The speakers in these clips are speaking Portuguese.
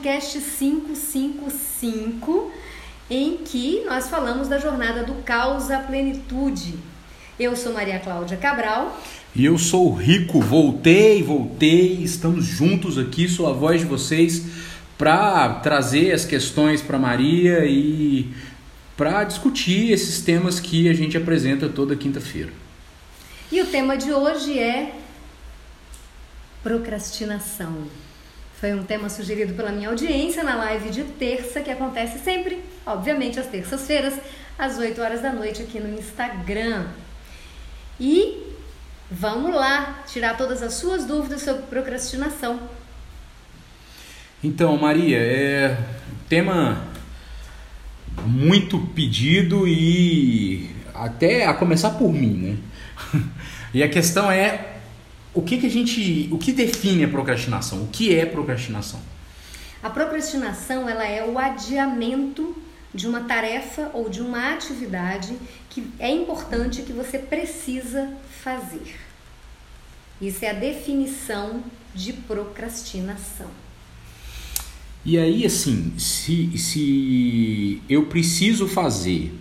podcast 555, em que nós falamos da jornada do caos à plenitude. Eu sou Maria Cláudia Cabral. E eu sou o Rico, voltei, voltei, estamos juntos aqui, sou a voz de vocês para trazer as questões para Maria e para discutir esses temas que a gente apresenta toda quinta-feira. E o tema de hoje é procrastinação. Foi um tema sugerido pela minha audiência na live de terça, que acontece sempre, obviamente, às terças-feiras, às 8 horas da noite, aqui no Instagram. E vamos lá tirar todas as suas dúvidas sobre procrastinação. Então, Maria, é tema muito pedido e até a começar por mim, né? E a questão é o que, que a gente, o que define a procrastinação? O que é procrastinação? A procrastinação ela é o adiamento de uma tarefa ou de uma atividade que é importante que você precisa fazer. Isso é a definição de procrastinação. E aí, assim, se, se eu preciso fazer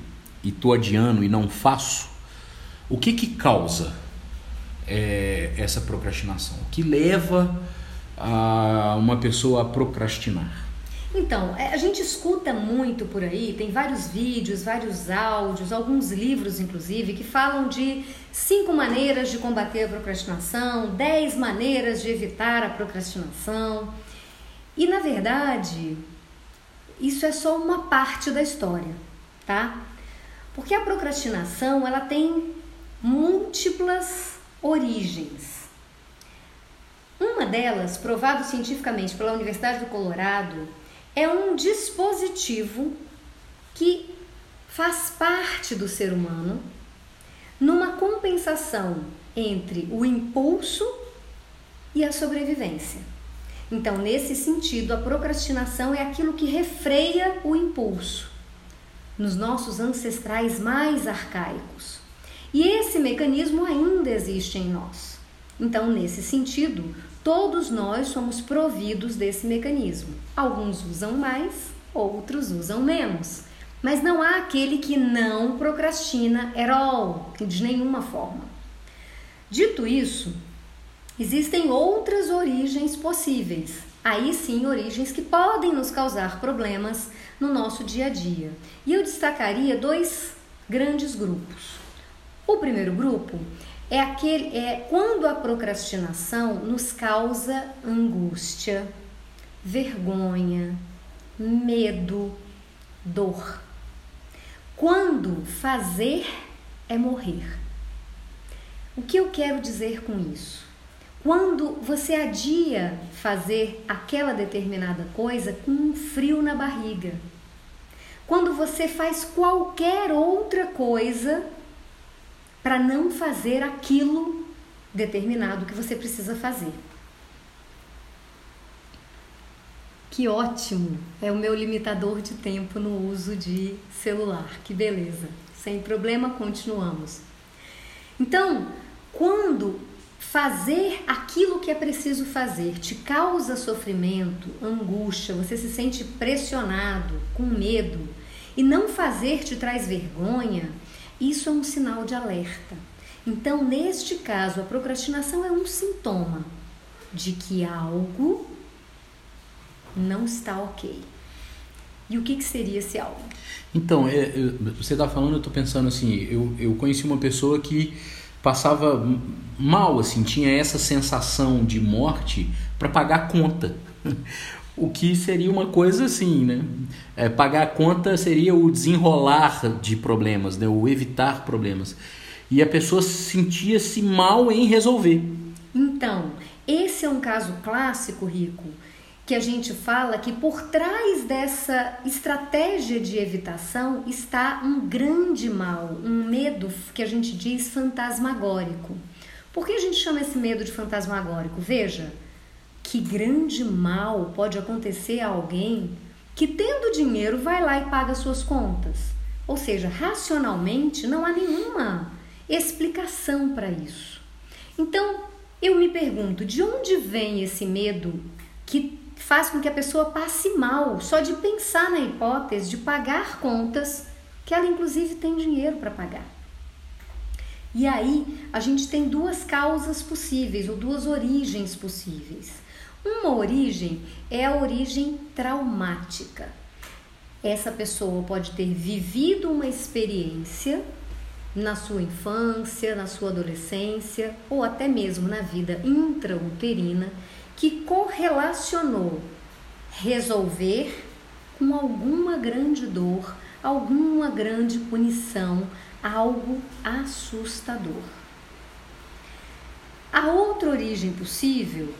e estou adiando e não faço, o que que causa é, essa procrastinação? O que leva a uma pessoa a procrastinar? Então, é, a gente escuta muito por aí, tem vários vídeos, vários áudios, alguns livros, inclusive, que falam de cinco maneiras de combater a procrastinação, dez maneiras de evitar a procrastinação. E, na verdade, isso é só uma parte da história, tá? Porque a procrastinação, ela tem múltiplas origens. Uma delas, provado cientificamente pela Universidade do Colorado, é um dispositivo que faz parte do ser humano numa compensação entre o impulso e a sobrevivência. Então, nesse sentido, a procrastinação é aquilo que refreia o impulso nos nossos ancestrais mais arcaicos. E esse mecanismo ainda existe em nós. Então, nesse sentido, todos nós somos providos desse mecanismo. Alguns usam mais, outros usam menos. Mas não há aquele que não procrastina at all, de nenhuma forma. Dito isso, existem outras origens possíveis. Aí sim, origens que podem nos causar problemas no nosso dia a dia. E eu destacaria dois grandes grupos. O primeiro grupo é aquele é quando a procrastinação nos causa angústia, vergonha, medo, dor. Quando fazer é morrer. O que eu quero dizer com isso? Quando você adia fazer aquela determinada coisa com um frio na barriga. Quando você faz qualquer outra coisa para não fazer aquilo determinado que você precisa fazer. Que ótimo! É o meu limitador de tempo no uso de celular. Que beleza! Sem problema, continuamos. Então, quando fazer aquilo que é preciso fazer te causa sofrimento, angústia, você se sente pressionado, com medo, e não fazer te traz vergonha, isso é um sinal de alerta. Então, neste caso, a procrastinação é um sintoma de que algo não está ok. E o que, que seria esse algo? Então, é, você está falando, eu estou pensando assim, eu, eu conheci uma pessoa que passava mal, assim, tinha essa sensação de morte para pagar a conta. O que seria uma coisa assim, né? É, pagar a conta seria o desenrolar de problemas, né? o evitar problemas. E a pessoa sentia-se mal em resolver. Então, esse é um caso clássico, Rico, que a gente fala que por trás dessa estratégia de evitação está um grande mal, um medo que a gente diz fantasmagórico. Por que a gente chama esse medo de fantasmagórico? Veja, que grande mal pode acontecer a alguém que, tendo dinheiro, vai lá e paga suas contas. Ou seja, racionalmente não há nenhuma explicação para isso. Então, eu me pergunto, de onde vem esse medo que faz com que a pessoa passe mal só de pensar na hipótese de pagar contas que ela inclusive tem dinheiro para pagar. E aí a gente tem duas causas possíveis ou duas origens possíveis. Uma origem é a origem traumática. Essa pessoa pode ter vivido uma experiência na sua infância, na sua adolescência ou até mesmo na vida intrauterina que correlacionou resolver com alguma grande dor, alguma grande punição, algo assustador. A outra origem possível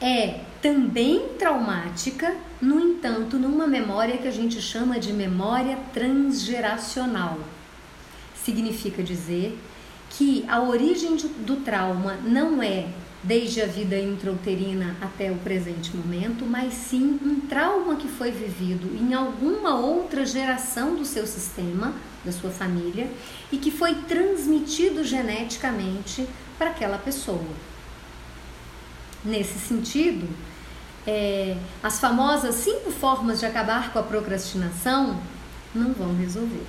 é também traumática, no entanto, numa memória que a gente chama de memória transgeracional. Significa dizer que a origem do trauma não é desde a vida intrauterina até o presente momento, mas sim um trauma que foi vivido em alguma outra geração do seu sistema, da sua família, e que foi transmitido geneticamente para aquela pessoa. Nesse sentido, é, as famosas cinco formas de acabar com a procrastinação não vão resolver.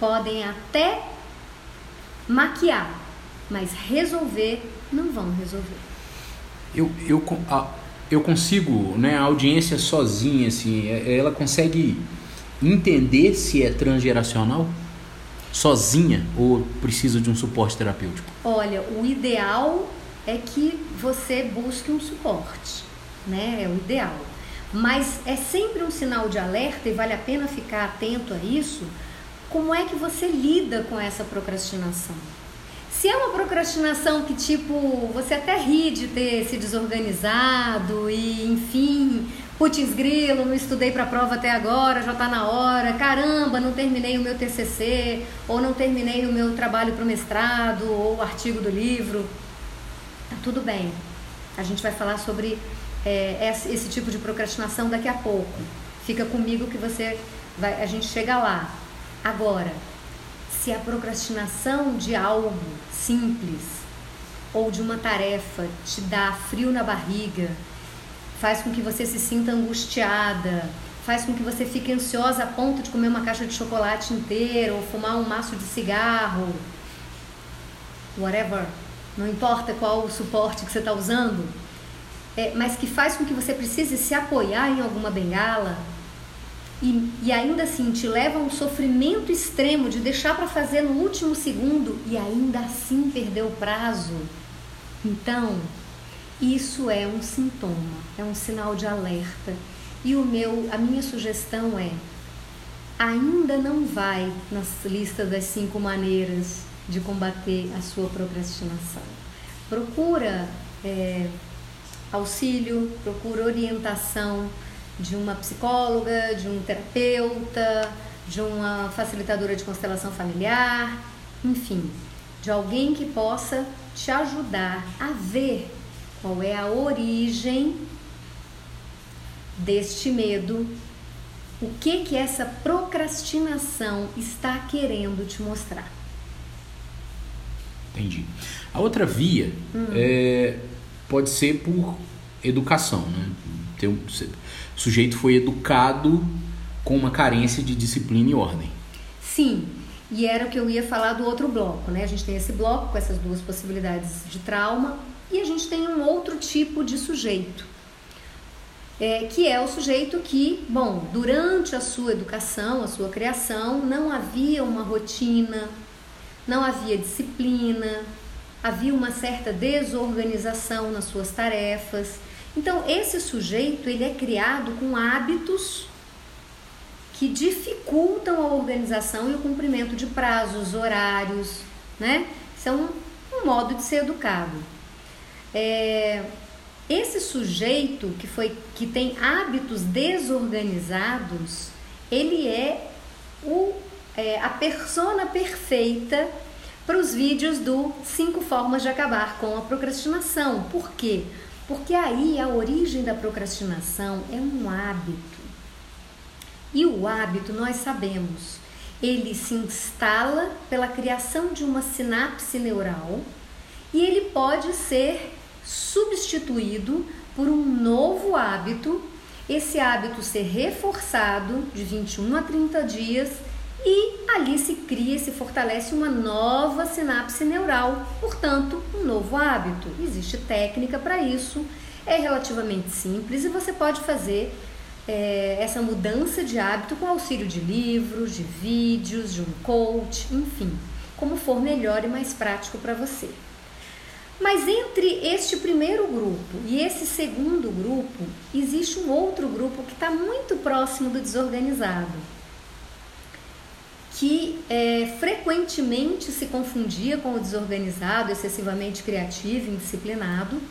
Podem até maquiar, mas resolver não vão resolver. Eu, eu, a, eu consigo, né, a audiência sozinha, assim, é, ela consegue entender se é transgeracional? Sozinha ou precisa de um suporte terapêutico? Olha, o ideal é que você busque um suporte, né? É o ideal. Mas é sempre um sinal de alerta e vale a pena ficar atento a isso. Como é que você lida com essa procrastinação? Se é uma procrastinação que, tipo, você até ri de ter se desorganizado e, enfim, putz grilo, não estudei para a prova até agora, já está na hora, caramba, não terminei o meu TCC, ou não terminei o meu trabalho para o mestrado, ou o artigo do livro, tudo bem. A gente vai falar sobre é, esse tipo de procrastinação daqui a pouco. Fica comigo que você vai, a gente chega lá. Agora, se a procrastinação de algo simples ou de uma tarefa te dá frio na barriga, faz com que você se sinta angustiada, faz com que você fique ansiosa a ponto de comer uma caixa de chocolate inteira ou fumar um maço de cigarro, whatever, não importa qual o suporte que você está usando, é, mas que faz com que você precise se apoiar em alguma bengala, e, e ainda assim te leva a um sofrimento extremo de deixar para fazer no último segundo e ainda assim perder o prazo, então isso é um sintoma, é um sinal de alerta. E o meu, a minha sugestão é ainda não vai nas listas das cinco maneiras de combater a sua procrastinação. Procura é, auxílio, procura orientação de uma psicóloga, de um terapeuta, de uma facilitadora de constelação familiar, enfim, de alguém que possa te ajudar a ver qual é a origem deste medo, o que que essa procrastinação está querendo te mostrar. Entendi. A outra via hum. é, pode ser por educação, né? Ter, o sujeito foi educado com uma carência de disciplina e ordem. Sim, e era o que eu ia falar do outro bloco, né? A gente tem esse bloco com essas duas possibilidades de trauma e a gente tem um outro tipo de sujeito, é, que é o sujeito que, bom, durante a sua educação, a sua criação, não havia uma rotina, não havia disciplina, havia uma certa desorganização nas suas tarefas então, esse sujeito, ele é criado com hábitos que dificultam a organização e o cumprimento de prazos, horários, né? Isso é um, um modo de ser educado. É, esse sujeito que foi que tem hábitos desorganizados, ele é, o, é a persona perfeita para os vídeos do cinco formas de acabar com a procrastinação. Por quê? Porque aí a origem da procrastinação é um hábito. E o hábito, nós sabemos, ele se instala pela criação de uma sinapse neural e ele pode ser substituído por um novo hábito, esse hábito ser reforçado de 21 a 30 dias e ali se cria, se fortalece uma nova sinapse neural, portanto, um novo hábito. Existe técnica para isso, é relativamente simples e você pode fazer é, essa mudança de hábito com auxílio de livros, de vídeos, de um coach, enfim, como for melhor e mais prático para você. Mas entre este primeiro grupo e esse segundo grupo, existe um outro grupo que está muito próximo do desorganizado, que é, frequentemente se confundia com o desorganizado, excessivamente criativo, indisciplinado,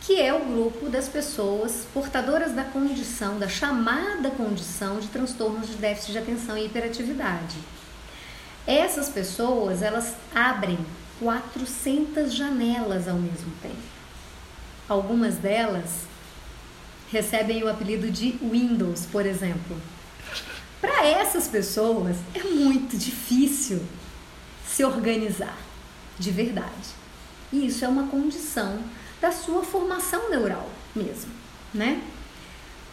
que é o grupo das pessoas portadoras da condição, da chamada condição de transtornos de déficit de atenção e hiperatividade. Essas pessoas, elas abrem 400 janelas ao mesmo tempo. Algumas delas recebem o apelido de Windows, por exemplo. Para essas pessoas é muito difícil se organizar de verdade. E isso é uma condição da sua formação neural mesmo, né?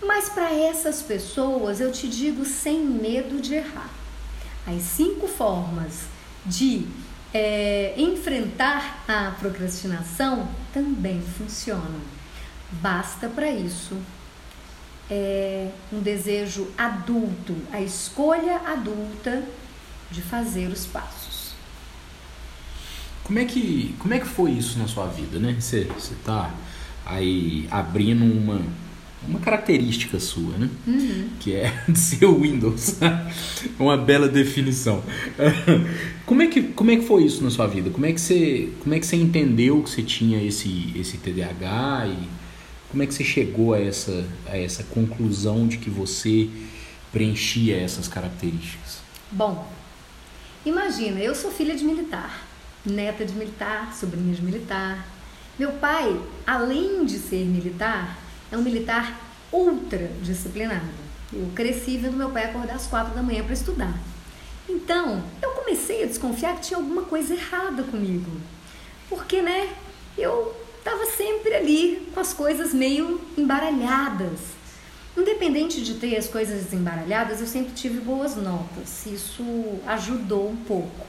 Mas para essas pessoas eu te digo sem medo de errar. As cinco formas de é, enfrentar a procrastinação também funcionam. Basta para isso é, um desejo adulto, a escolha adulta de fazer os passos. Como é que, como é que foi isso na sua vida, né? Você está aí abrindo uma uma característica sua, né? Uhum. Que é de ser o Windows. uma bela definição. como é que como é que foi isso na sua vida? Como é que você como é que você entendeu que você tinha esse esse TDAH e como é que você chegou a essa a essa conclusão de que você preenchia essas características? Bom, imagina, eu sou filha de militar, neta de militar, sobrinha de militar. Meu pai, além de ser militar, é um militar ultra disciplinado. Eu cresci vendo meu pai acordar às quatro da manhã para estudar. Então, eu comecei a desconfiar que tinha alguma coisa errada comigo. Porque, né, eu estava sempre ali com as coisas meio embaralhadas. Independente de ter as coisas embaralhadas, eu sempre tive boas notas. Isso ajudou um pouco.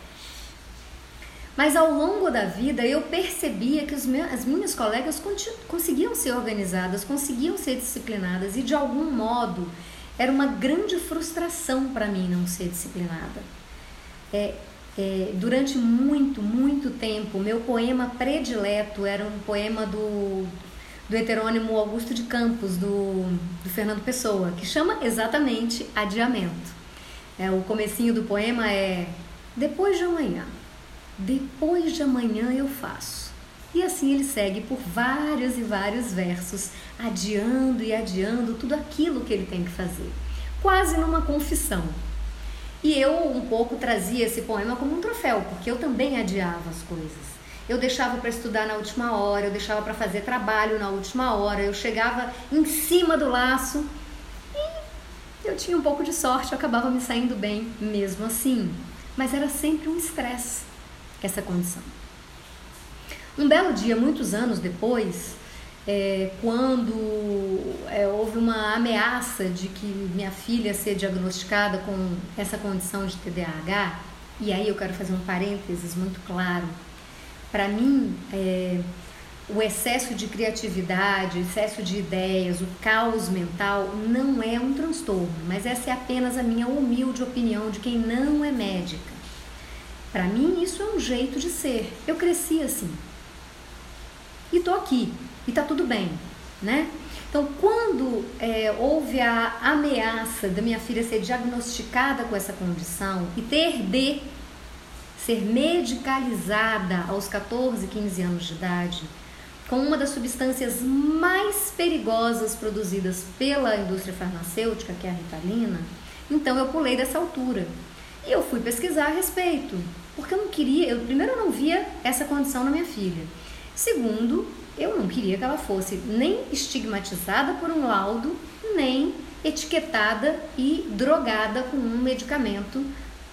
Mas ao longo da vida eu percebia que meus, as minhas colegas conseguiam ser organizadas, conseguiam ser disciplinadas e de algum modo era uma grande frustração para mim não ser disciplinada. É, é, durante muito, muito tempo, meu poema predileto era um poema do, do heterônimo Augusto de Campos, do, do Fernando Pessoa, que chama exatamente Adiamento. É, o comecinho do poema é Depois de amanhã depois de amanhã eu faço. E assim ele segue por vários e vários versos, adiando e adiando tudo aquilo que ele tem que fazer, quase numa confissão. E eu um pouco trazia esse poema como um troféu, porque eu também adiava as coisas. Eu deixava para estudar na última hora, eu deixava para fazer trabalho na última hora, eu chegava em cima do laço e eu tinha um pouco de sorte, eu acabava me saindo bem mesmo assim. Mas era sempre um estresse essa condição. Um belo dia, muitos anos depois, é, quando é, houve uma ameaça de que minha filha ser diagnosticada com essa condição de TDAH, e aí eu quero fazer um parênteses muito claro. Para mim, é, o excesso de criatividade, o excesso de ideias, o caos mental não é um transtorno, mas essa é apenas a minha humilde opinião de quem não é médica. Para mim, isso é um jeito de ser. Eu cresci assim. E tô aqui. E tá tudo bem, né? Então, quando é, houve a ameaça da minha filha ser diagnosticada com essa condição e ter de ser medicalizada aos 14, 15 anos de idade, com uma das substâncias mais perigosas produzidas pela indústria farmacêutica, que é a ritalina, então eu pulei dessa altura. E eu fui pesquisar a respeito. Porque eu não queria, eu, primeiro eu não via essa condição na minha filha. Segundo, eu não queria que ela fosse nem estigmatizada por um laudo, nem etiquetada e drogada com um medicamento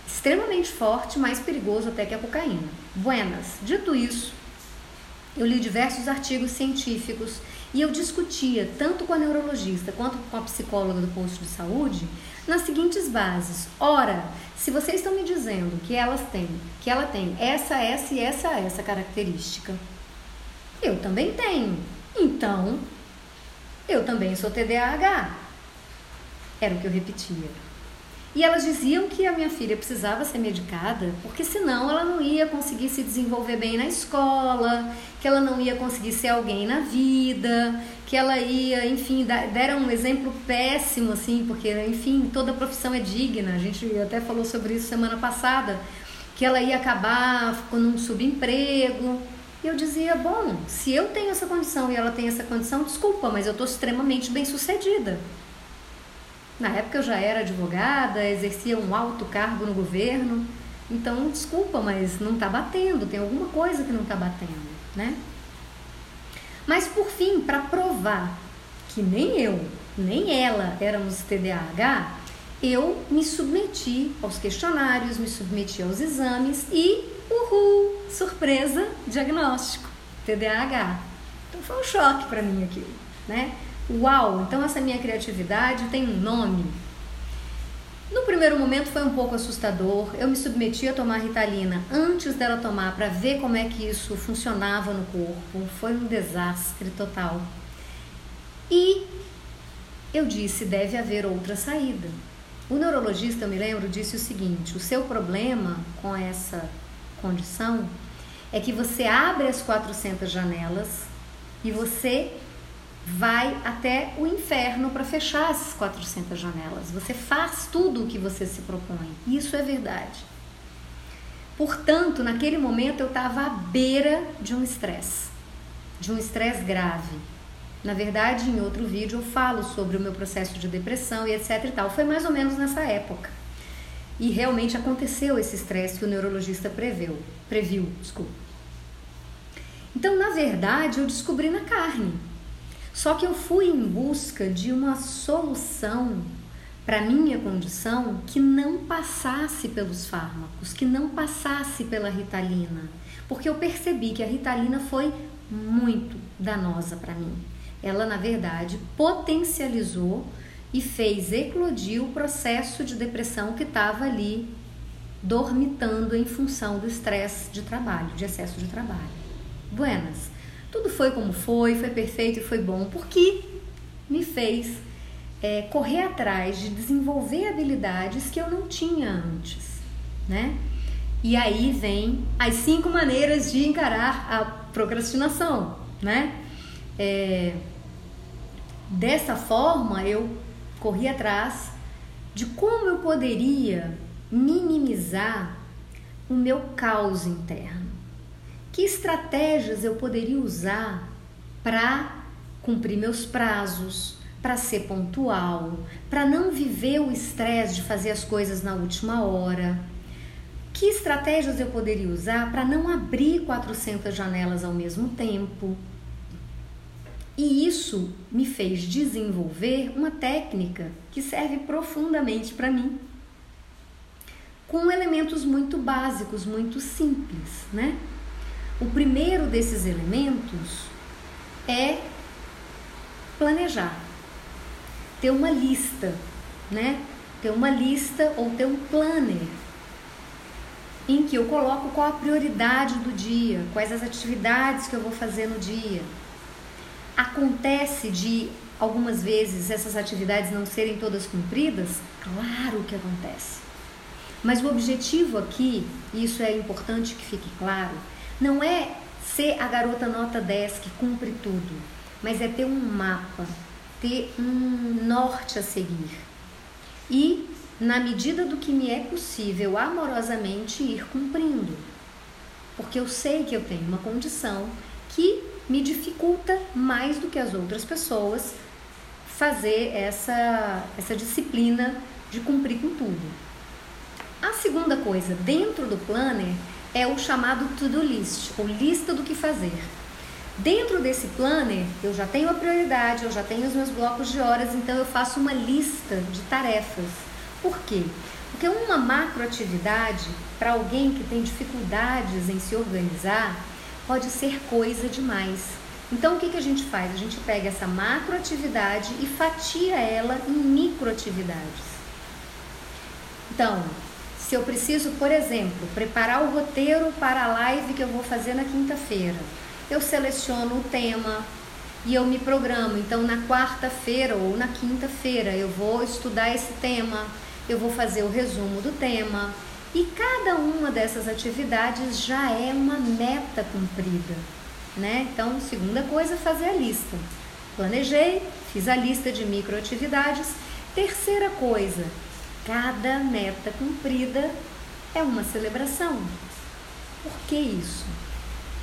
extremamente forte, mais perigoso até que a cocaína. Buenas. Dito isso, eu li diversos artigos científicos E eu discutia tanto com a neurologista quanto com a psicóloga do posto de saúde nas seguintes bases. Ora, se vocês estão me dizendo que elas têm, que ela tem essa, essa e essa, essa característica, eu também tenho. Então, eu também sou TDAH. Era o que eu repetia. E elas diziam que a minha filha precisava ser medicada, porque senão ela não ia conseguir se desenvolver bem na escola, que ela não ia conseguir ser alguém na vida, que ela ia, enfim, deram um exemplo péssimo, assim, porque, enfim, toda profissão é digna. A gente até falou sobre isso semana passada, que ela ia acabar com um subemprego. E eu dizia, bom, se eu tenho essa condição e ela tem essa condição, desculpa, mas eu estou extremamente bem sucedida. Na época eu já era advogada, exercia um alto cargo no governo. Então, desculpa, mas não está batendo, tem alguma coisa que não está batendo, né? Mas por fim, para provar que nem eu, nem ela éramos TDAH, eu me submeti aos questionários, me submeti aos exames e, uhul, surpresa, diagnóstico, TDAH. Então foi um choque para mim aquilo, né? Uau, então essa minha criatividade tem um nome. No primeiro momento foi um pouco assustador. Eu me submeti a tomar Ritalina antes dela tomar para ver como é que isso funcionava no corpo. Foi um desastre total. E eu disse: deve haver outra saída. O neurologista, eu me lembro, disse o seguinte: o seu problema com essa condição é que você abre as 400 janelas e você vai até o inferno para fechar essas 400 janelas. Você faz tudo o que você se propõe. Isso é verdade. Portanto, naquele momento eu estava à beira de um estresse, de um estresse grave. Na verdade, em outro vídeo eu falo sobre o meu processo de depressão e etc e tal. Foi mais ou menos nessa época. E realmente aconteceu esse estresse que o neurologista preveu, previu, desculpa. Então, na verdade, eu descobri na carne só que eu fui em busca de uma solução para minha condição que não passasse pelos fármacos, que não passasse pela ritalina, porque eu percebi que a ritalina foi muito danosa para mim. Ela, na verdade, potencializou e fez eclodir o processo de depressão que estava ali dormitando em função do estresse de trabalho, de excesso de trabalho. Buenas. Tudo foi como foi, foi perfeito e foi bom, porque me fez é, correr atrás de desenvolver habilidades que eu não tinha antes, né? E aí vem as cinco maneiras de encarar a procrastinação, né? É, dessa forma, eu corri atrás de como eu poderia minimizar o meu caos interno. Que estratégias eu poderia usar para cumprir meus prazos, para ser pontual, para não viver o estresse de fazer as coisas na última hora? Que estratégias eu poderia usar para não abrir 400 janelas ao mesmo tempo? E isso me fez desenvolver uma técnica que serve profundamente para mim, com elementos muito básicos, muito simples, né? O primeiro desses elementos é planejar, ter uma lista, né? Ter uma lista ou ter um planner em que eu coloco qual a prioridade do dia, quais as atividades que eu vou fazer no dia. Acontece de algumas vezes essas atividades não serem todas cumpridas? Claro que acontece. Mas o objetivo aqui, e isso é importante que fique claro, não é ser a garota nota 10 que cumpre tudo, mas é ter um mapa, ter um norte a seguir. E, na medida do que me é possível, amorosamente ir cumprindo. Porque eu sei que eu tenho uma condição que me dificulta mais do que as outras pessoas fazer essa, essa disciplina de cumprir com tudo. A segunda coisa, dentro do planner, é o chamado to-do list, ou lista do que fazer. Dentro desse planner, eu já tenho a prioridade, eu já tenho os meus blocos de horas, então eu faço uma lista de tarefas. Por quê? Porque uma macroatividade, para alguém que tem dificuldades em se organizar, pode ser coisa demais. Então o que, que a gente faz? A gente pega essa macroatividade e fatia ela em microatividades. Então, se eu preciso, por exemplo, preparar o roteiro para a live que eu vou fazer na quinta-feira, eu seleciono o tema e eu me programo. Então, na quarta-feira ou na quinta-feira, eu vou estudar esse tema, eu vou fazer o resumo do tema. E cada uma dessas atividades já é uma meta cumprida, né? Então, segunda coisa, fazer a lista. Planejei, fiz a lista de microatividades. Terceira coisa, Cada meta cumprida é uma celebração. Por que isso?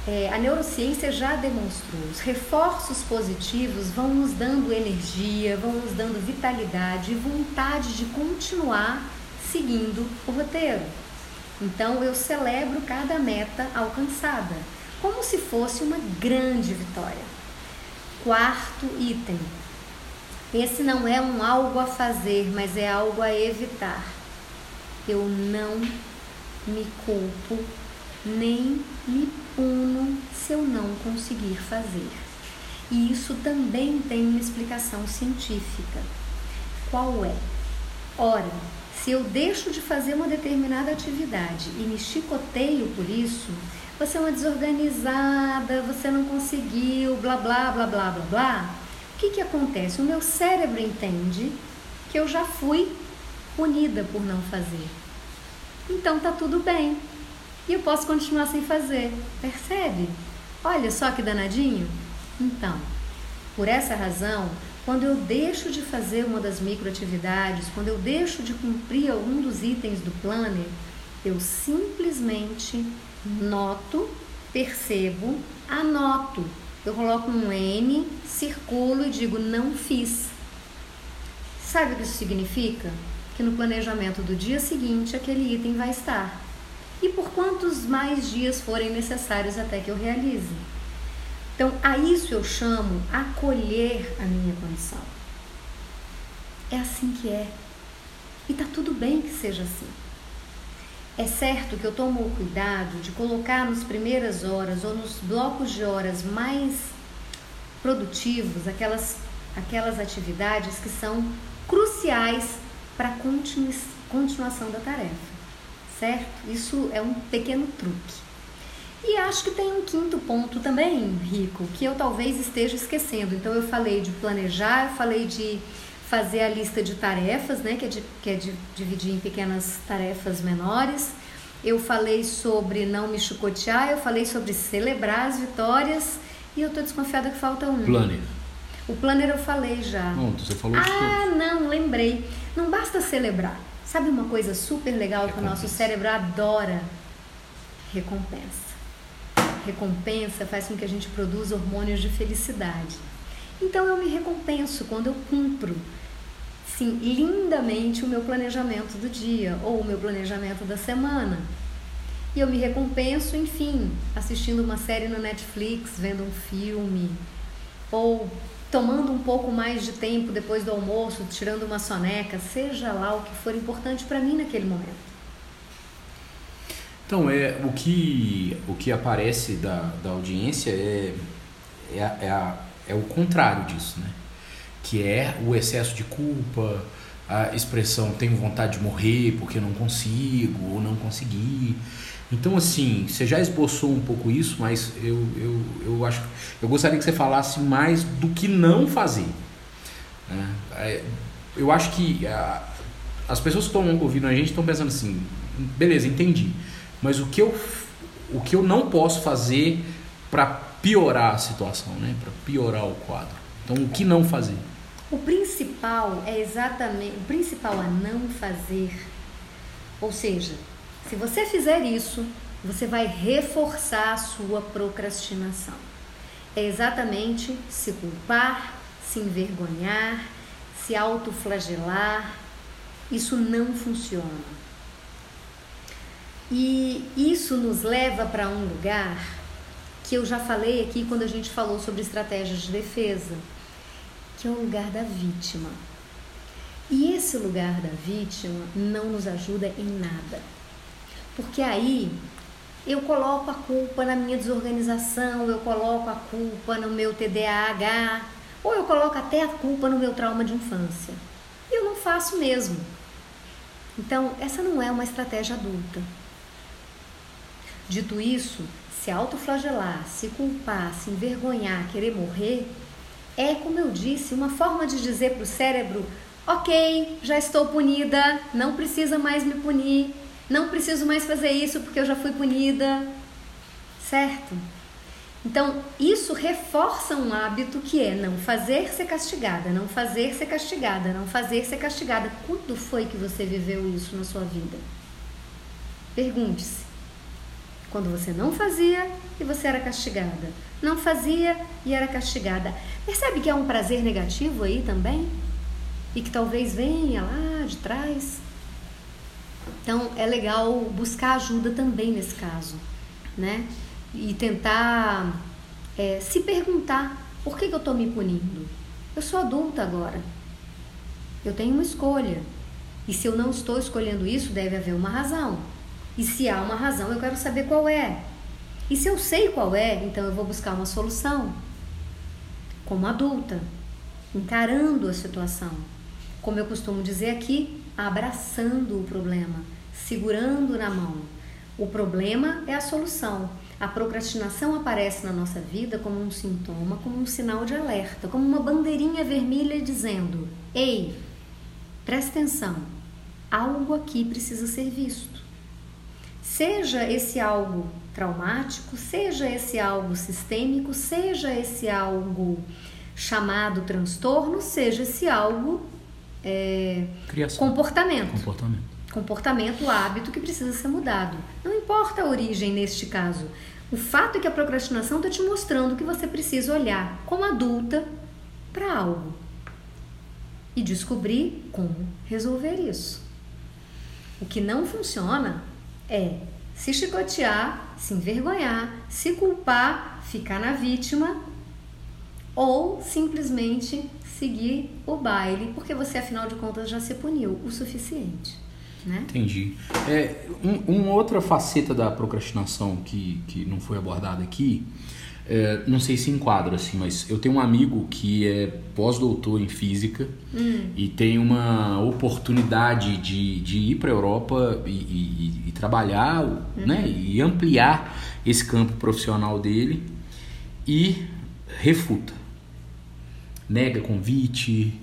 É, a neurociência já demonstrou, os reforços positivos vão nos dando energia, vão nos dando vitalidade e vontade de continuar seguindo o roteiro. Então eu celebro cada meta alcançada, como se fosse uma grande vitória. Quarto item: esse não é um algo a fazer, mas é algo a evitar. Eu não me culpo nem me puno se eu não conseguir fazer. E isso também tem uma explicação científica. Qual é? Ora, se eu deixo de fazer uma determinada atividade e me chicoteio por isso, você é uma desorganizada, você não conseguiu, blá blá blá blá blá blá o que, que acontece? O meu cérebro entende que eu já fui punida por não fazer. Então tá tudo bem. E eu posso continuar sem fazer. Percebe? Olha só que danadinho. Então, por essa razão, quando eu deixo de fazer uma das microatividades, quando eu deixo de cumprir algum dos itens do planner, eu simplesmente noto, percebo, anoto eu coloco um N, circulo e digo não fiz. Sabe o que isso significa? Que no planejamento do dia seguinte aquele item vai estar. E por quantos mais dias forem necessários até que eu realize. Então, a isso eu chamo acolher a minha condição. É assim que é. E tá tudo bem que seja assim. É certo que eu tomo o cuidado de colocar nas primeiras horas ou nos blocos de horas mais produtivos aquelas, aquelas atividades que são cruciais para a continu, continuação da tarefa, certo? Isso é um pequeno truque. E acho que tem um quinto ponto também, Rico, que eu talvez esteja esquecendo. Então, eu falei de planejar, eu falei de fazer a lista de tarefas, né, que é, de, que é de dividir em pequenas tarefas menores. Eu falei sobre não me chicotear, eu falei sobre celebrar as vitórias e eu tô desconfiada que falta um. Planner. O planner eu falei já. Não, você falou Ah, não, lembrei. Não basta celebrar. Sabe uma coisa super legal Recompensa. que o nosso cérebro adora? Recompensa. Recompensa faz com que a gente produza hormônios de felicidade. Então eu me recompenso quando eu cumpro sim, lindamente o meu planejamento do dia ou o meu planejamento da semana. E eu me recompenso, enfim, assistindo uma série no Netflix, vendo um filme, ou tomando um pouco mais de tempo depois do almoço, tirando uma soneca, seja lá o que for importante para mim naquele momento. Então, é, o, que, o que aparece da, da audiência é, é, é, a, é o contrário disso, né? que é o excesso de culpa, a expressão tenho vontade de morrer porque não consigo ou não consegui. Então, assim, você já esboçou um pouco isso, mas eu, eu, eu acho eu gostaria que você falasse mais do que não fazer. Né? É, eu acho que a, as pessoas que estão ouvindo a gente estão pensando assim, beleza, entendi, mas o que eu, o que eu não posso fazer para piorar a situação, né? para piorar o quadro? Então, o que não fazer? O principal é exatamente o principal a não fazer. Ou seja, se você fizer isso, você vai reforçar a sua procrastinação. É exatamente se culpar, se envergonhar, se autoflagelar. Isso não funciona. E isso nos leva para um lugar que eu já falei aqui quando a gente falou sobre estratégias de defesa que é o lugar da vítima. E esse lugar da vítima não nos ajuda em nada. Porque aí eu coloco a culpa na minha desorganização, eu coloco a culpa no meu TDAH, ou eu coloco até a culpa no meu trauma de infância. Eu não faço mesmo. Então, essa não é uma estratégia adulta. Dito isso, se autoflagelar, se culpar, se envergonhar, querer morrer, é, como eu disse, uma forma de dizer para o cérebro: ok, já estou punida, não precisa mais me punir, não preciso mais fazer isso porque eu já fui punida, certo? Então, isso reforça um hábito que é não fazer ser castigada, não fazer ser castigada, não fazer ser castigada. Quando foi que você viveu isso na sua vida? Pergunte-se. Quando você não fazia e você era castigada. Não fazia e era castigada. Percebe que há um prazer negativo aí também? E que talvez venha lá de trás? Então é legal buscar ajuda também nesse caso, né? E tentar é, se perguntar por que, que eu estou me punindo? Eu sou adulta agora. Eu tenho uma escolha. E se eu não estou escolhendo isso, deve haver uma razão. E se há uma razão, eu quero saber qual é. E se eu sei qual é, então eu vou buscar uma solução. Como adulta, encarando a situação. Como eu costumo dizer aqui, abraçando o problema, segurando na mão. O problema é a solução. A procrastinação aparece na nossa vida como um sintoma, como um sinal de alerta, como uma bandeirinha vermelha dizendo: Ei, presta atenção, algo aqui precisa ser visto. Seja esse algo traumático, seja esse algo sistêmico, seja esse algo chamado transtorno, seja esse algo é, comportamento. Comportamento. Comportamento, hábito que precisa ser mudado. Não importa a origem neste caso. O fato é que a procrastinação está te mostrando que você precisa olhar como adulta para algo e descobrir como resolver isso. O que não funciona é se chicotear, se envergonhar, se culpar, ficar na vítima ou simplesmente seguir o baile, porque você afinal de contas já se puniu o suficiente. Né? Entendi. É, um, uma outra faceta da procrastinação que, que não foi abordada aqui, é, não sei se enquadra assim, mas eu tenho um amigo que é pós-doutor em física hum. e tem uma oportunidade de, de ir para a Europa e, e, e trabalhar uhum. né, e ampliar esse campo profissional dele e refuta. Nega convite,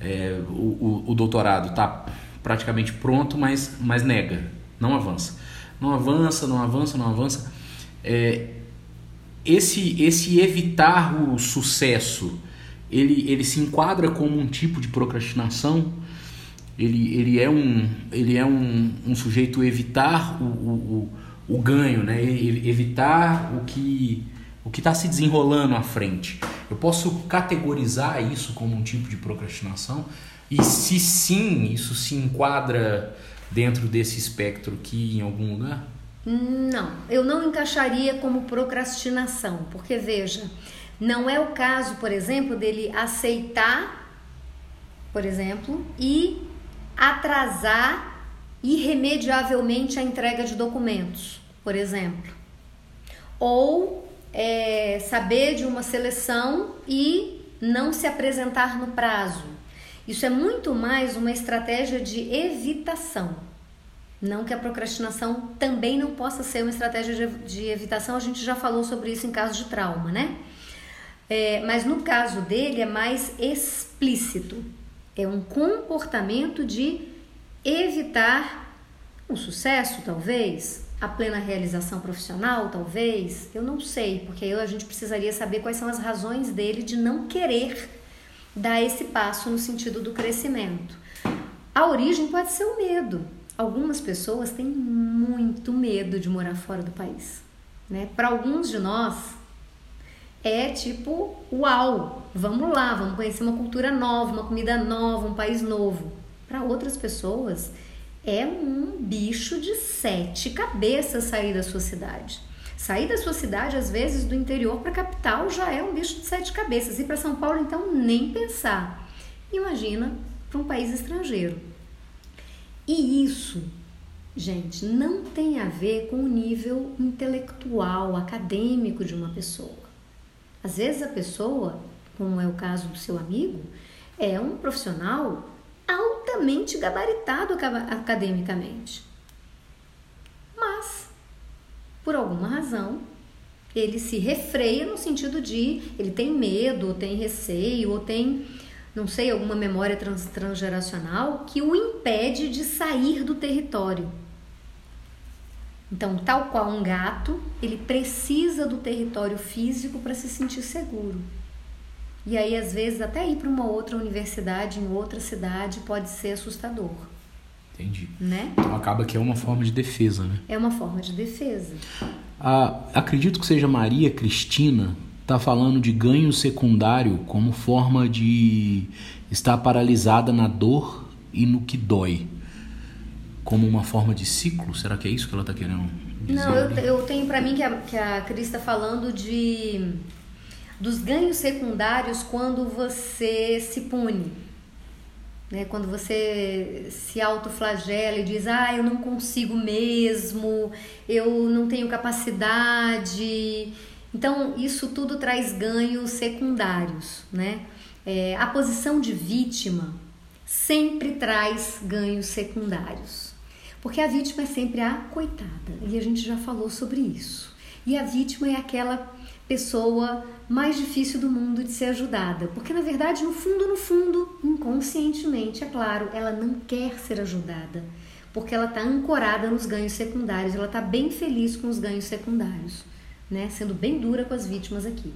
é, o, o, o doutorado está praticamente pronto, mas, mas nega, não avança. Não avança, não avança, não avança. É, esse, esse evitar o sucesso, ele, ele se enquadra como um tipo de procrastinação? Ele, ele é, um, ele é um, um sujeito evitar o, o, o, o ganho, né? evitar o que o que está se desenrolando à frente. Eu posso categorizar isso como um tipo de procrastinação? E se sim, isso se enquadra dentro desse espectro aqui em algum lugar? Não, eu não encaixaria como procrastinação, porque veja, não é o caso, por exemplo, dele aceitar, por exemplo, e atrasar irremediavelmente a entrega de documentos, por exemplo. Ou é, saber de uma seleção e não se apresentar no prazo. Isso é muito mais uma estratégia de evitação. Não que a procrastinação também não possa ser uma estratégia de, evitação, a gente já falou sobre isso em caso de trauma, né? É, mas no caso dele é mais explícito. É um comportamento de evitar o sucesso, talvez, a plena realização profissional, talvez. Eu não sei, porque aí a gente precisaria saber quais são as razões dele de não querer dar esse passo no sentido do crescimento. A origem pode ser o medo. Algumas pessoas têm muito medo de morar fora do país. Né? Para alguns de nós, é tipo, uau, vamos lá, vamos conhecer uma cultura nova, uma comida nova, um país novo. Para outras pessoas, é um bicho de sete cabeças sair da sua cidade. Sair da sua cidade, às vezes, do interior para a capital já é um bicho de sete cabeças. E para São Paulo, então, nem pensar. Imagina para um país estrangeiro. E isso gente, não tem a ver com o nível intelectual, acadêmico de uma pessoa. Às vezes a pessoa, como é o caso do seu amigo, é um profissional altamente gabaritado academicamente. Mas, por alguma razão, ele se refreia no sentido de ele tem medo, ou tem receio, ou tem, não sei, alguma memória trans, transgeracional que o impede de sair do território. Então, tal qual um gato, ele precisa do território físico para se sentir seguro. E aí, às vezes, até ir para uma outra universidade em outra cidade pode ser assustador. Entendi. Né? Então acaba que é uma forma de defesa, né? É uma forma de defesa. Ah, acredito que seja Maria Cristina está falando de ganho secundário como forma de estar paralisada na dor e no que dói. Como uma forma de ciclo? Será que é isso que ela está querendo dizer? Não, eu, eu tenho para mim que a, que a Cris está falando de dos ganhos secundários quando você se pune. Né? Quando você se autoflagela e diz, ah, eu não consigo mesmo, eu não tenho capacidade. Então, isso tudo traz ganhos secundários. Né? É, a posição de vítima sempre traz ganhos secundários. Porque a vítima é sempre a coitada, e a gente já falou sobre isso. E a vítima é aquela pessoa mais difícil do mundo de ser ajudada, porque na verdade, no fundo, no fundo, inconscientemente, é claro, ela não quer ser ajudada, porque ela está ancorada nos ganhos secundários, ela está bem feliz com os ganhos secundários, né? Sendo bem dura com as vítimas aqui.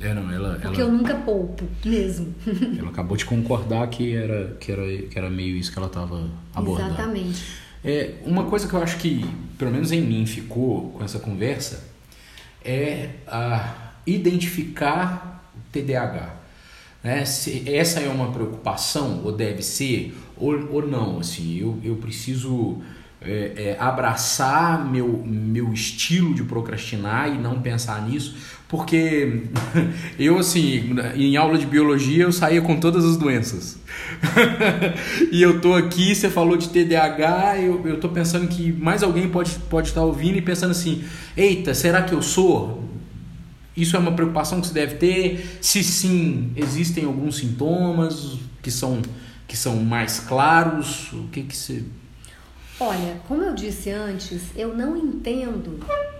É, não, ela, porque ela, eu nunca poupo, mesmo. ela acabou de concordar que era, que era, que era meio isso que ela estava abordando. Exatamente. É, uma coisa que eu acho que, pelo menos em mim, ficou com essa conversa é a identificar o TDAH. Né? Se essa é uma preocupação, ou deve ser, ou, ou não. Assim, eu, eu preciso é, é, abraçar meu, meu estilo de procrastinar e não pensar nisso, porque eu, assim, em aula de biologia eu saía com todas as doenças. e eu tô aqui, você falou de TDAH, eu, eu tô pensando que mais alguém pode, pode estar ouvindo e pensando assim: eita, será que eu sou? Isso é uma preocupação que se deve ter? Se sim, existem alguns sintomas que são, que são mais claros? O que que se... Olha, como eu disse antes, eu não entendo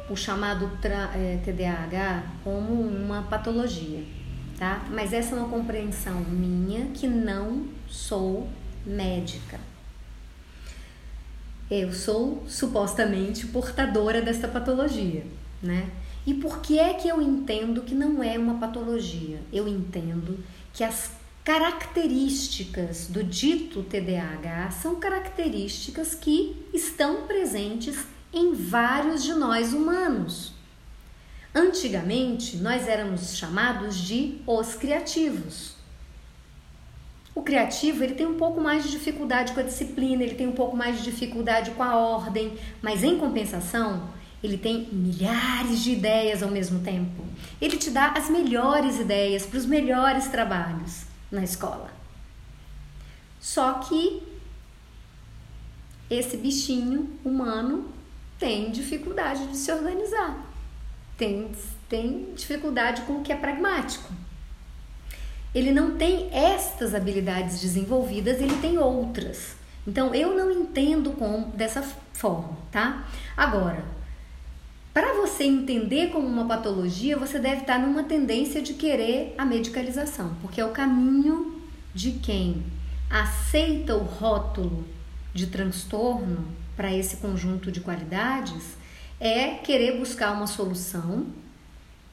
o chamado é, TDAH como uma patologia, tá? Mas essa é uma compreensão minha que não sou médica. Eu sou supostamente portadora desta patologia, né? E por que é que eu entendo que não é uma patologia? Eu entendo que as características do dito TDAH são características que estão presentes em vários de nós humanos. Antigamente, nós éramos chamados de os criativos. O criativo ele tem um pouco mais de dificuldade com a disciplina, ele tem um pouco mais de dificuldade com a ordem, mas em compensação, ele tem milhares de ideias ao mesmo tempo. Ele te dá as melhores ideias para os melhores trabalhos na escola. Só que esse bichinho humano tem dificuldade de se organizar, tem, tem dificuldade com o que é pragmático. Ele não tem estas habilidades desenvolvidas, ele tem outras. Então eu não entendo como dessa forma, tá? Agora, para você entender como uma patologia, você deve estar numa tendência de querer a medicalização, porque é o caminho de quem aceita o rótulo de transtorno para esse conjunto de qualidades é querer buscar uma solução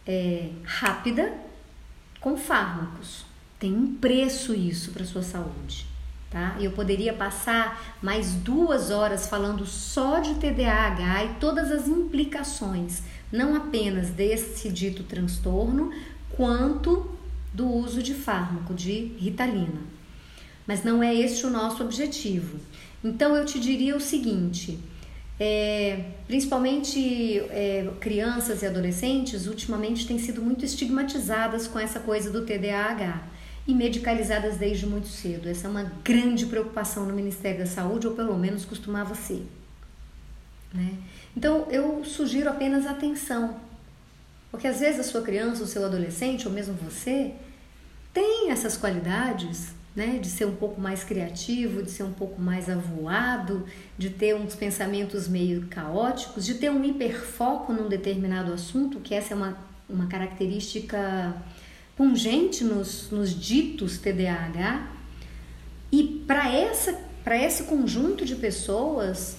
é, rápida com fármacos. Tem um preço isso para sua saúde tá? Eu poderia passar mais duas horas falando só de TDAH e todas as implicações, não apenas desse dito transtorno, quanto do uso de fármaco, de ritalina. Mas não é este o nosso objetivo. Então eu te diria o seguinte: é, principalmente é, crianças e adolescentes, ultimamente têm sido muito estigmatizadas com essa coisa do TDAH e medicalizadas desde muito cedo. Essa é uma grande preocupação no Ministério da Saúde, ou pelo menos costumava ser. Né? Então eu sugiro apenas atenção, porque às vezes a sua criança, o seu adolescente, ou mesmo você, tem essas qualidades né, de ser um pouco mais criativo, de ser um pouco mais avoado, de ter uns pensamentos meio caóticos, de ter um hiperfoco num determinado assunto, que essa é uma, uma característica pungente nos, nos ditos TDAH. E para essa para esse conjunto de pessoas,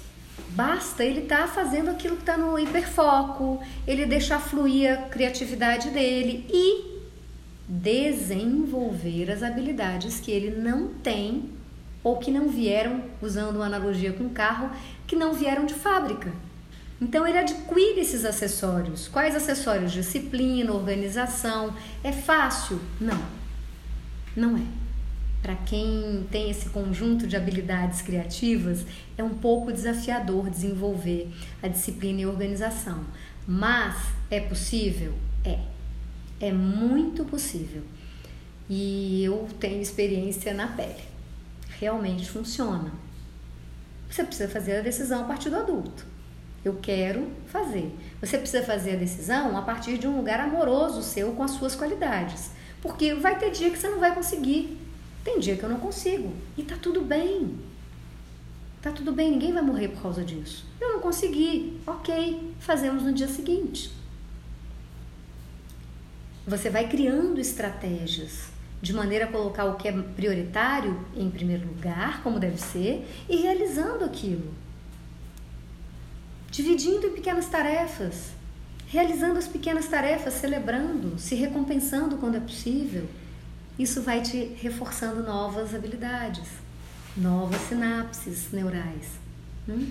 basta ele estar tá fazendo aquilo que está no hiperfoco, ele deixar fluir a criatividade dele e desenvolver as habilidades que ele não tem ou que não vieram, usando uma analogia com o carro, que não vieram de fábrica. Então ele adquire esses acessórios. Quais acessórios? Disciplina, organização. É fácil? Não. Não é. Para quem tem esse conjunto de habilidades criativas, é um pouco desafiador desenvolver a disciplina e a organização. Mas é possível? É é muito possível. E eu tenho experiência na pele. Realmente funciona. Você precisa fazer a decisão a partir do adulto. Eu quero fazer. Você precisa fazer a decisão a partir de um lugar amoroso seu com as suas qualidades. Porque vai ter dia que você não vai conseguir. Tem dia que eu não consigo. E tá tudo bem. Tá tudo bem, ninguém vai morrer por causa disso. Eu não consegui. Ok, fazemos no dia seguinte. Você vai criando estratégias de maneira a colocar o que é prioritário em primeiro lugar, como deve ser, e realizando aquilo. Dividindo em pequenas tarefas, realizando as pequenas tarefas, celebrando, se recompensando quando é possível. Isso vai te reforçando novas habilidades, novas sinapses neurais. Hum?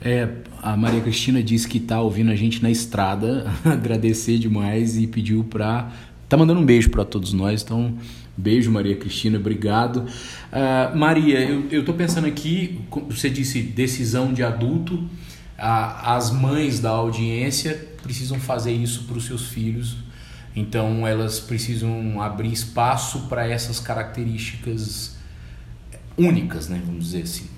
É, a Maria Cristina disse que tá ouvindo a gente na estrada, agradecer demais e pediu para tá mandando um beijo para todos nós, então beijo Maria Cristina, obrigado. Uh, Maria, eu, eu tô pensando aqui, você disse decisão de adulto, uh, as mães da audiência precisam fazer isso para os seus filhos, então elas precisam abrir espaço para essas características únicas, né, vamos dizer assim.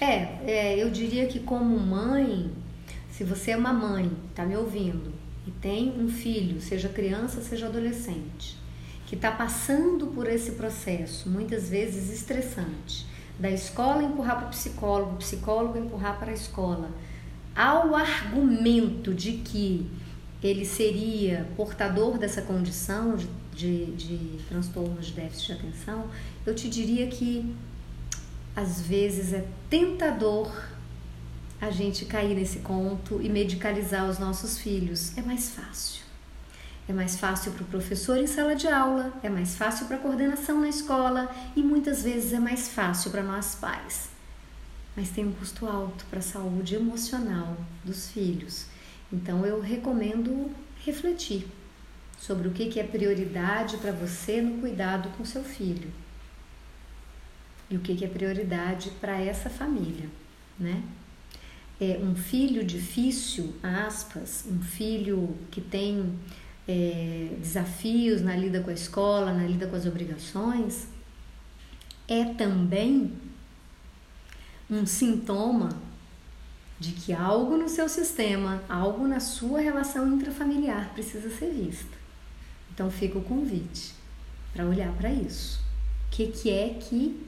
É, é, eu diria que como mãe, se você é uma mãe, tá me ouvindo, e tem um filho, seja criança, seja adolescente, que está passando por esse processo, muitas vezes estressante, da escola empurrar para o psicólogo, psicólogo empurrar para a escola, ao argumento de que ele seria portador dessa condição de, de, de transtorno de déficit de atenção, eu te diria que às vezes é tentador a gente cair nesse conto e medicalizar os nossos filhos. É mais fácil. É mais fácil para o professor em sala de aula, é mais fácil para a coordenação na escola e muitas vezes é mais fácil para nós pais. Mas tem um custo alto para a saúde emocional dos filhos. Então eu recomendo refletir sobre o que é prioridade para você no cuidado com seu filho e o que, é prioridade para essa família, né? É um filho difícil, aspas, um filho que tem é, desafios na lida com a escola, na lida com as obrigações, é também um sintoma de que algo no seu sistema, algo na sua relação intrafamiliar precisa ser visto. Então fica o convite para olhar para isso. O que, que é que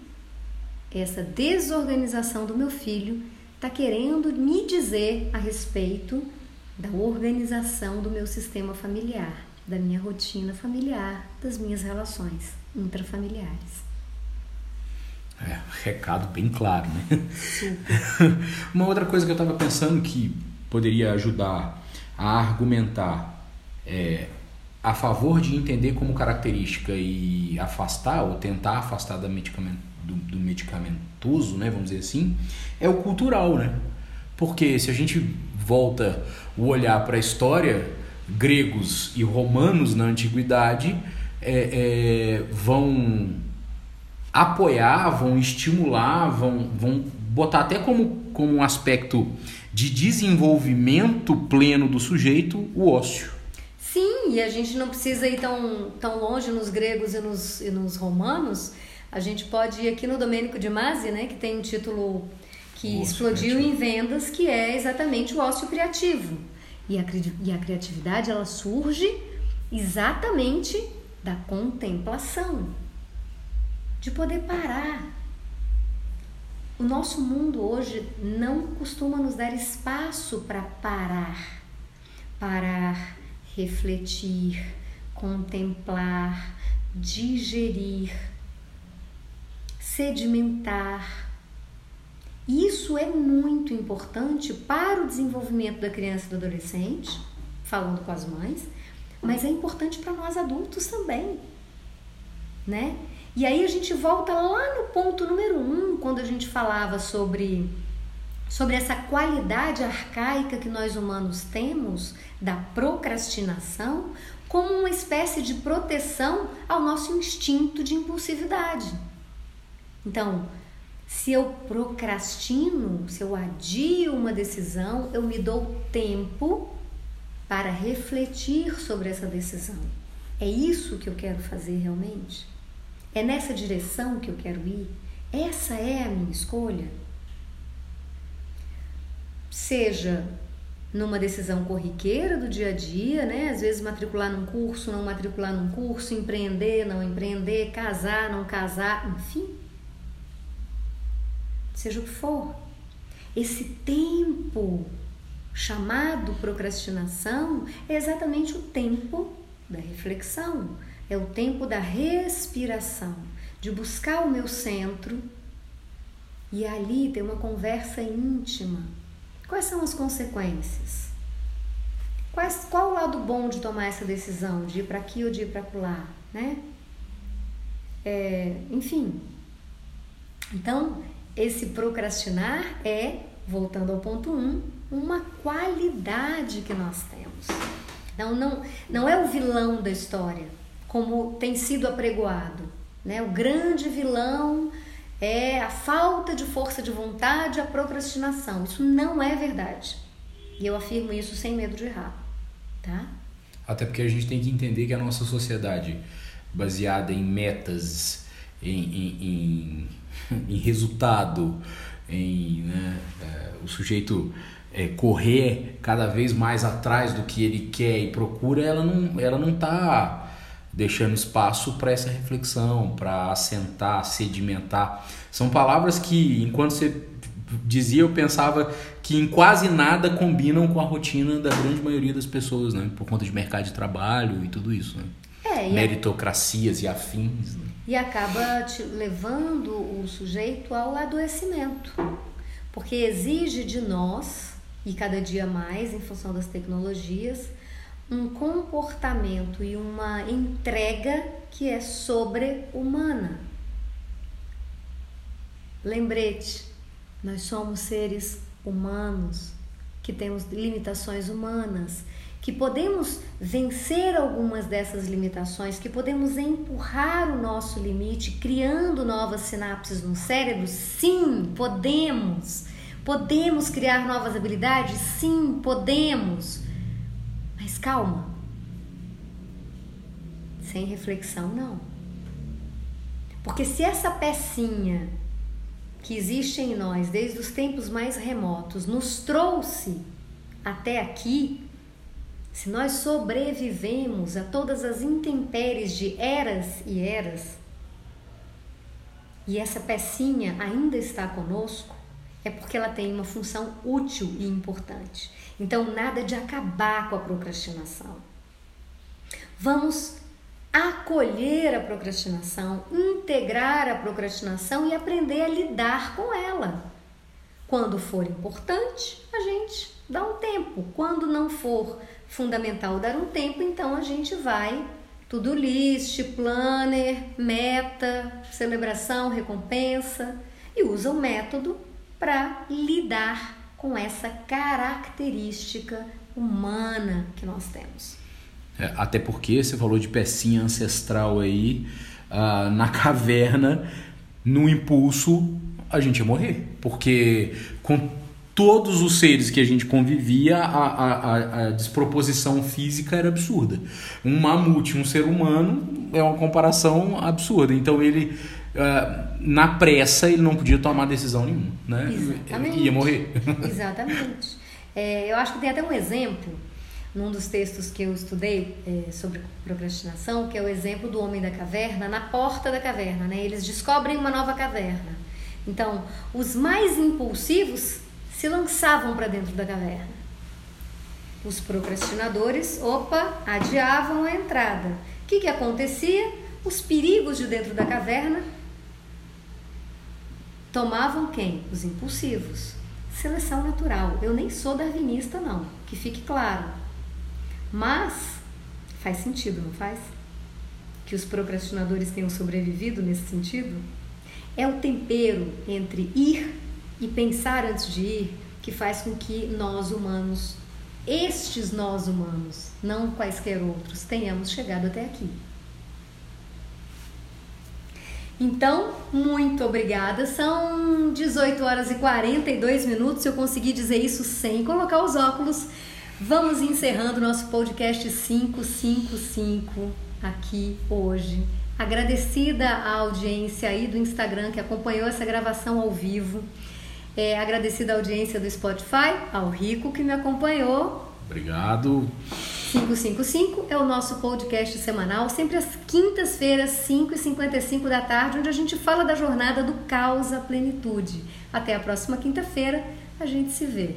essa desorganização do meu filho está querendo me dizer a respeito da organização do meu sistema familiar, da minha rotina familiar, das minhas relações intrafamiliares. É, recado bem claro, né? Uma outra coisa que eu estava pensando que poderia ajudar a argumentar é, a favor de entender como característica e afastar ou tentar afastar da medicamento do, do medicamentoso, né, vamos dizer assim, é o cultural, né? Porque se a gente volta o olhar para a história, gregos e romanos na antiguidade é, é, vão apoiar, vão estimular, vão, vão botar até como, como um aspecto de desenvolvimento pleno do sujeito o ócio. Sim, e a gente não precisa ir tão, tão longe nos gregos e nos, e nos romanos a gente pode ir aqui no Domênico de Masi, né, que tem um título que explodiu criativo. em vendas, que é exatamente o ócio criativo. E a, e a criatividade ela surge exatamente da contemplação, de poder parar. O nosso mundo hoje não costuma nos dar espaço para parar, parar, refletir, contemplar, digerir, sedimentar. Isso é muito importante para o desenvolvimento da criança e do adolescente, falando com as mães, mas é importante para nós adultos também, né? E aí a gente volta lá no ponto número um, quando a gente falava sobre, sobre essa qualidade arcaica que nós humanos temos da procrastinação como uma espécie de proteção ao nosso instinto de impulsividade. Então, se eu procrastino, se eu adio uma decisão, eu me dou tempo para refletir sobre essa decisão. É isso que eu quero fazer realmente? É nessa direção que eu quero ir? Essa é a minha escolha? Seja numa decisão corriqueira do dia a dia, né? Às vezes matricular num curso, não matricular num curso, empreender, não empreender, casar, não casar, enfim. Seja o que for. Esse tempo chamado procrastinação é exatamente o tempo da reflexão, é o tempo da respiração, de buscar o meu centro e ali ter uma conversa íntima. Quais são as consequências? Quais, qual o lado bom de tomar essa decisão, de ir para aqui ou de ir para lá, né? É, enfim. Então, esse procrastinar é, voltando ao ponto 1, um, uma qualidade que nós temos. Não, não, não é o vilão da história, como tem sido apregoado. Né? O grande vilão é a falta de força de vontade, a procrastinação. Isso não é verdade. E eu afirmo isso sem medo de errar. Tá? Até porque a gente tem que entender que a nossa sociedade, baseada em metas, em, em, em, em resultado, em né, é, o sujeito é, correr cada vez mais atrás do que ele quer e procura, ela não ela não está deixando espaço para essa reflexão, para assentar, sedimentar. São palavras que, enquanto você dizia, eu pensava que em quase nada combinam com a rotina da grande maioria das pessoas, né? Por conta de mercado de trabalho e tudo isso, né? É, e Meritocracias a... e afins. Né? E acaba te levando o sujeito ao adoecimento, porque exige de nós e cada dia mais em função das tecnologias, um comportamento e uma entrega que é sobre-humana. Lembrete, nós somos seres humanos que temos limitações humanas, que podemos vencer algumas dessas limitações, que podemos empurrar o nosso limite, criando novas sinapses no cérebro? Sim, podemos. Podemos criar novas habilidades? Sim, podemos. Mas calma. Sem reflexão, não. Porque se essa pecinha que existe em nós desde os tempos mais remotos nos trouxe até aqui, se nós sobrevivemos a todas as intempéries de eras e eras, e essa pecinha ainda está conosco, é porque ela tem uma função útil e importante. Então, nada de acabar com a procrastinação. Vamos acolher a procrastinação, integrar a procrastinação e aprender a lidar com ela. Quando for importante, a gente dá um tempo. Quando não for fundamental dar um tempo, então a gente vai tudo list, planner, meta, celebração, recompensa e usa o método para lidar com essa característica humana que nós temos. É, até porque você falou de pecinha ancestral aí, uh, na caverna, no impulso, a gente ia morrer. Porque com todos os seres que a gente convivia, a, a, a, desproposição física era absurda. Um mamute, um ser humano, é uma comparação absurda. Então ele uh, na pressa ele não podia tomar decisão nenhuma, né? Exatamente. Ia morrer. Exatamente. É, eu acho que tem até um exemplo num dos textos que eu estudei é, sobre procrastinação, que é o exemplo do homem da caverna na porta da caverna, né? Eles descobrem uma nova caverna. Então, os mais impulsivos se lançavam para dentro da caverna. Os procrastinadores, opa, adiavam a entrada. O que, que acontecia? Os perigos de dentro da caverna tomavam quem? Os impulsivos. Seleção natural. Eu nem sou darwinista, não, que fique claro. Mas faz sentido, não faz? Que os procrastinadores tenham sobrevivido nesse sentido? É o tempero entre ir e pensar antes de ir que faz com que nós humanos, estes nós humanos, não quaisquer outros, tenhamos chegado até aqui. Então, muito obrigada. São 18 horas e 42 minutos. Eu consegui dizer isso sem colocar os óculos. Vamos encerrando nosso podcast 555 aqui hoje. Agradecida à audiência aí do Instagram que acompanhou essa gravação ao vivo. É, agradecida à audiência do Spotify, ao Rico que me acompanhou. Obrigado. 555 é o nosso podcast semanal, sempre às quintas-feiras, 5h55 da tarde, onde a gente fala da jornada do caos à plenitude. Até a próxima quinta-feira, a gente se vê.